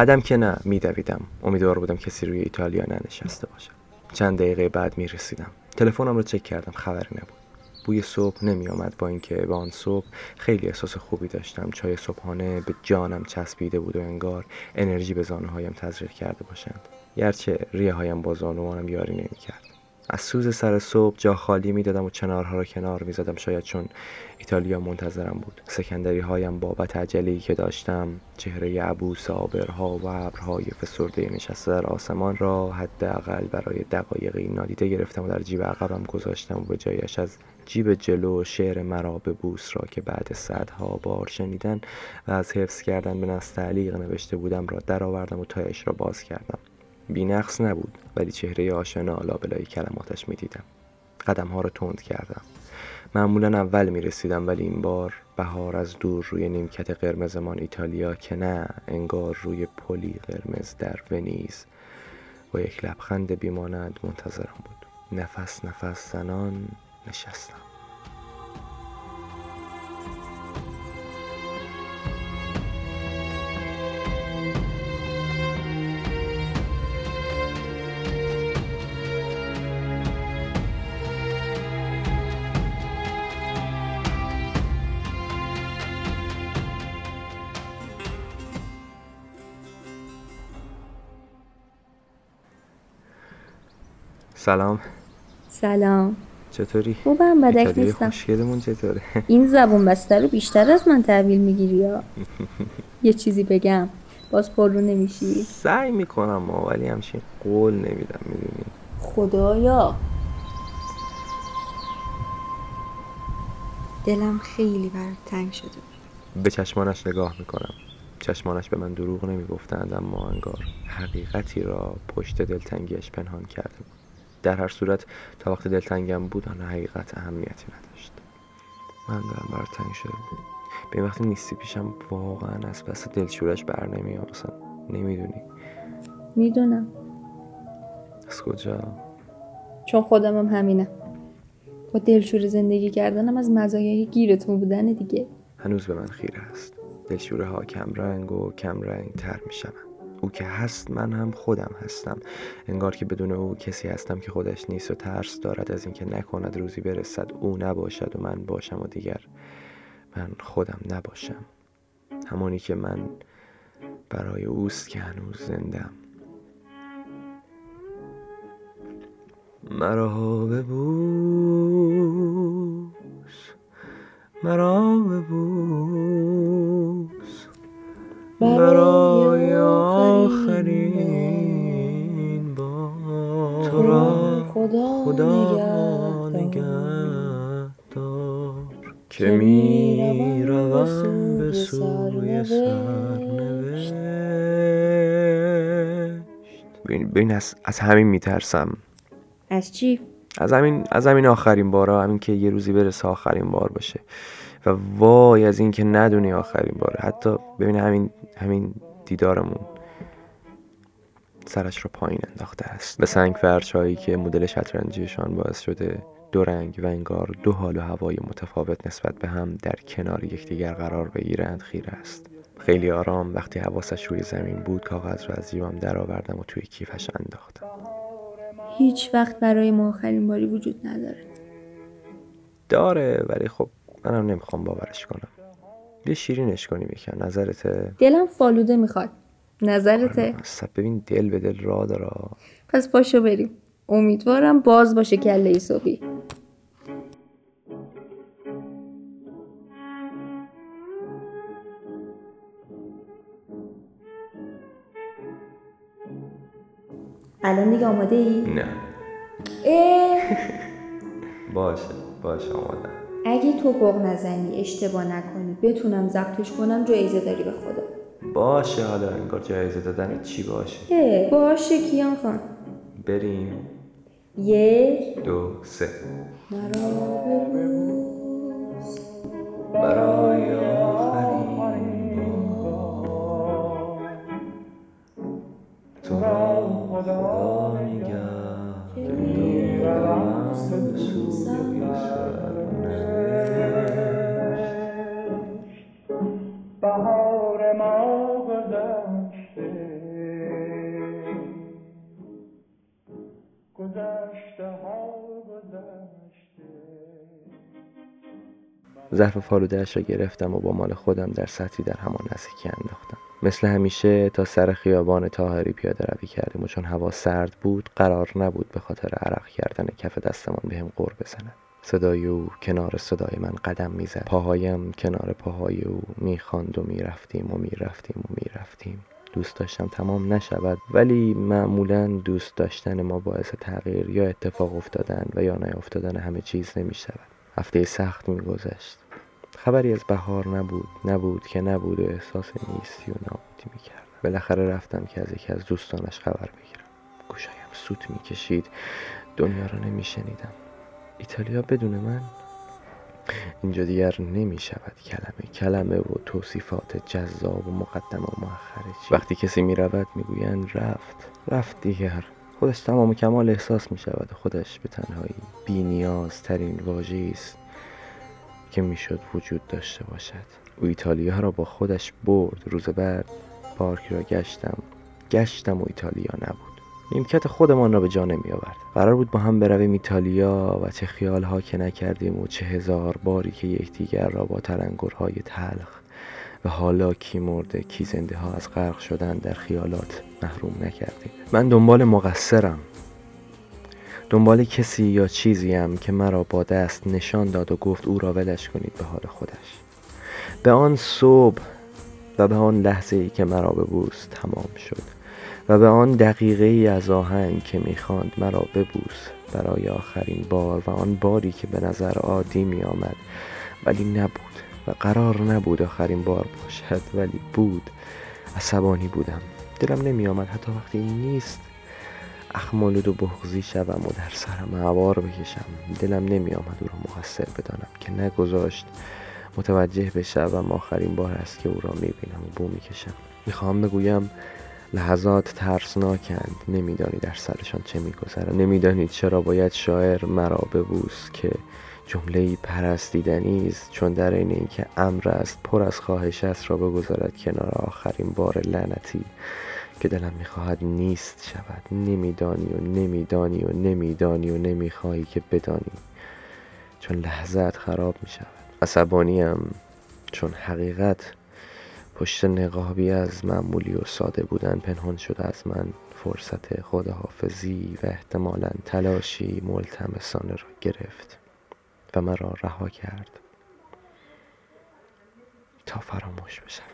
قدم که نه میدویدم. امیدوار بودم کسی روی ایتالیا ننشسته باشد چند دقیقه بعد می‌رسیدم. تلفنم رو چک کردم. خبری نبود. بوی صبح نمی آمد با اینکه به آن صبح خیلی احساس خوبی داشتم. چای صبحانه به جانم چسبیده بود و انگار انرژی به زانوهایم تزریق کرده باشند. گرچه ریه هایم با زانوانم یاری نمی کرد از سوز سر صبح جا خالی می دادم و چنارها را کنار می زدم شاید چون ایتالیا منتظرم بود. سکندری هایم بابت عجله که داشتم چهره عبوس آبرها و ابرهای فسرده نشسته در آسمان را حداقل برای دقایقی نادیده گرفتم و در جیب عقبم گذاشتم و به جایش از جیب جلو شعر مرا به بوس را که بعد صدها بار شنیدن و از حفظ کردن به نستعلیق نوشته بودم را درآوردم و تایش را باز کردم. بینقص نبود ولی چهره آشنا لابلای کلماتش می‌دیدم. قدم ها را تند کردم. معمولا اول می رسیدم ولی این بار بهار از دور روی نیمکت قرمزمان ایتالیا که نه انگار روی پلی قرمز در ونیز. با یک لبخند بیمانند منتظرم بود. نفس نفس زنان نشستم. سلام. سلام. چطوری؟ خوبم بدک نیستم. خوشگلمون چطوره؟ این زبون بسته رو بیشتر از من تحویل می‌گیری یا؟ یه چیزی بگم. باز پررو نمیشی؟ سعی می‌کنم ما ولی همچین قول نمیدم می‌دونی؟ خدایا. دلم خیلی برات تنگ شده. به چشمانش نگاه می‌کنم. چشمانش به من دروغ نمی‌گفتند اما انگار حقیقتی را پشت دلتنگیش پنهان کرده بود. در هر صورت تا وقت دلتنگم بود آن حقیقت اهمیتی نداشت. من دارم برات تنگ شده به این وقتی نیستی پیشم واقعا از پس دلشورش بر نمیام اصلا نمی‌دونی. می‌دونم. از کجا؟ چون خودم هم همینم. با دلشور زندگی کردنم از مزایای گیرتون بودن دیگه. هنوز به من خیره است. دلشوره ها کم رنگ و کم رنگ تر می شوند. او که هست من هم خودم هستم. انگار که بدون او کسی هستم که خودش نیست و ترس دارد از اینکه نکند روزی برسد. او نباشد و من باشم و دیگر من خودم نباشم. همانی که من برای اوست که هنوز زندم. مرا ببوس. مرا ببوس. برای آخرین بار تو را خدا, خدا نگهدار. نگهدار که می روم به سوی سرنوشت. ببین ببین از, از همین میترسم. از چی؟ از همین از همین آخرین بارا همین که یه روزی برسه آخرین بار باشه. و وای از این که ندونی آخرین باره. حتی ببین همین همین دیدارمون. سرش رو پایین انداخته است. به سنگ فرش هایی که مدل شطرنجیشان باعث شده دو رنگ و انگار دو حال و هوای متفاوت نسبت به هم در کنار یکدیگر قرار بگیرند خیره است. خیلی آرام وقتی حواسش روی زمین بود کاغذ را از جیبم درآوردم و توی کیفش انداختم. هیچ وقت برای ما آخرین باری وجود نداره. داره ولی خب منم نمی‌خوام باورش کنم. یه شیرینش کنیم یکم نظرته دلم فالوده می‌خواد. نظرته اصلا ببین دل به دل را داره. پس پاشو بریم. امیدوارم باز باشه کله صبحی. الان دیگه آماده ای؟ نه. اه، باشه باشه آمادم. اگه توپق نزنی اشتباه نکنی. بتونم ضبطش کنم جایزه داری به خدا. باشه حالا انگار جایزه دادن چی باشه؟ باشه کیان خان. بریم. یک دو سه. برای آخرین تو را خدا ظرف فالودهش را گرفتم و با مال خودم در سطحی در همان نزدیکی انداختم. مثل همیشه تا سر خیابان تاهری پیاده روی کردیم و چون هوا سرد بود قرار نبود به خاطر عرق کردن کف دستمان بهم غور بزند. صدای او کنار صدای من قدم می‌زد. پاهایم کنار پاهای او می‌خواند و می‌رفتیم و می‌رفتیم و می‌رفتیم. دوست داشتم تمام نشود ولی معمولا دوست داشتن ما باعث تغییر یا اتفاق افتادن و یا نیافتادن همه چیز نمی شود هفته سخت میگذشت. خبری از بهار نبود نبود که نبود و احساس نیستی و نابودی می‌کرد بالاخره رفتم که از یکی از دوستانش خبر بگیرم. گوشایم سوت می‌کشید. دنیا را نمیشنیدم. ایتالیا بدون من؟ اینجا دیگر نمی شود کلمه. کلمه و توصیفات جذاب و مقدم و مؤخر چی وقتی کسی می رود می گویند رفت. رفت دیگر. خودش تمام کمال احساس می شود خودش به تنهایی بی نیاز ترین واژه‌ای است. که می‌شد وجود داشته باشد. او ایتالیا را با خودش برد. روز بعد پارک را گشتم. گشتم و ایتالیا نبود. نیمکت خودمان را به جا نمی آورد قرار بود با هم برویم ایتالیا و چه خیال ها که نکردیم و چه هزار باری که یکدیگر را با تلنگرهای تلخ و حالا کی مرده کی زنده ها از غرق شدن در خیالات محروم نکردیم. من دنبال مقصرم. دنبال کسی یا چیزیم که مرا با دست نشان داد و گفت او را ولش کنید به حال خودش. به آن صبح و به آن لحظه ای که مرا ببوس تمام شد و به آن دقیقه ای از آهنگ که می‌خواند مرا ببوس برای آخرین بار و آن باری که به نظر عادی می آمد ولی نبود و قرار نبود آخرین بار باشد ولی بود. عصبانی بودم. دلم نمی آمد حتی وقتی نیست. اخمالود و بغزی شوم و در سرم عوار بکشم. دلم نمی آمد او را مقصر بدانم که نگذاشت متوجه بشوم آخرین بار است که او را می بینم و بو می کشم می‌خواهم بگویم لحظات ترسناکند. نمیدانی در سرشان چه میگذرد. نمی‌دانید چرا باید شاعر مرا ببوس که جمله پرستیدنی است چون در این اینکه امر است پر از خواهش است را بگذارد کنار آخرین بار لعنتی. که دلم می‌خواهد نیست شود. نمیدانی و نمیدانی و نمیدانی و نمی‌خواهی که بدانی. چون لحظت خراب می‌شود. عصبانیم چون حقیقت پشت نقابی از معمولی و ساده بودن پنهان شده از من. فرصت خداحافظی و احتمالا تلاشی ملتمسانه را گرفت و مرا رها کرد. تا فراموش بشوم.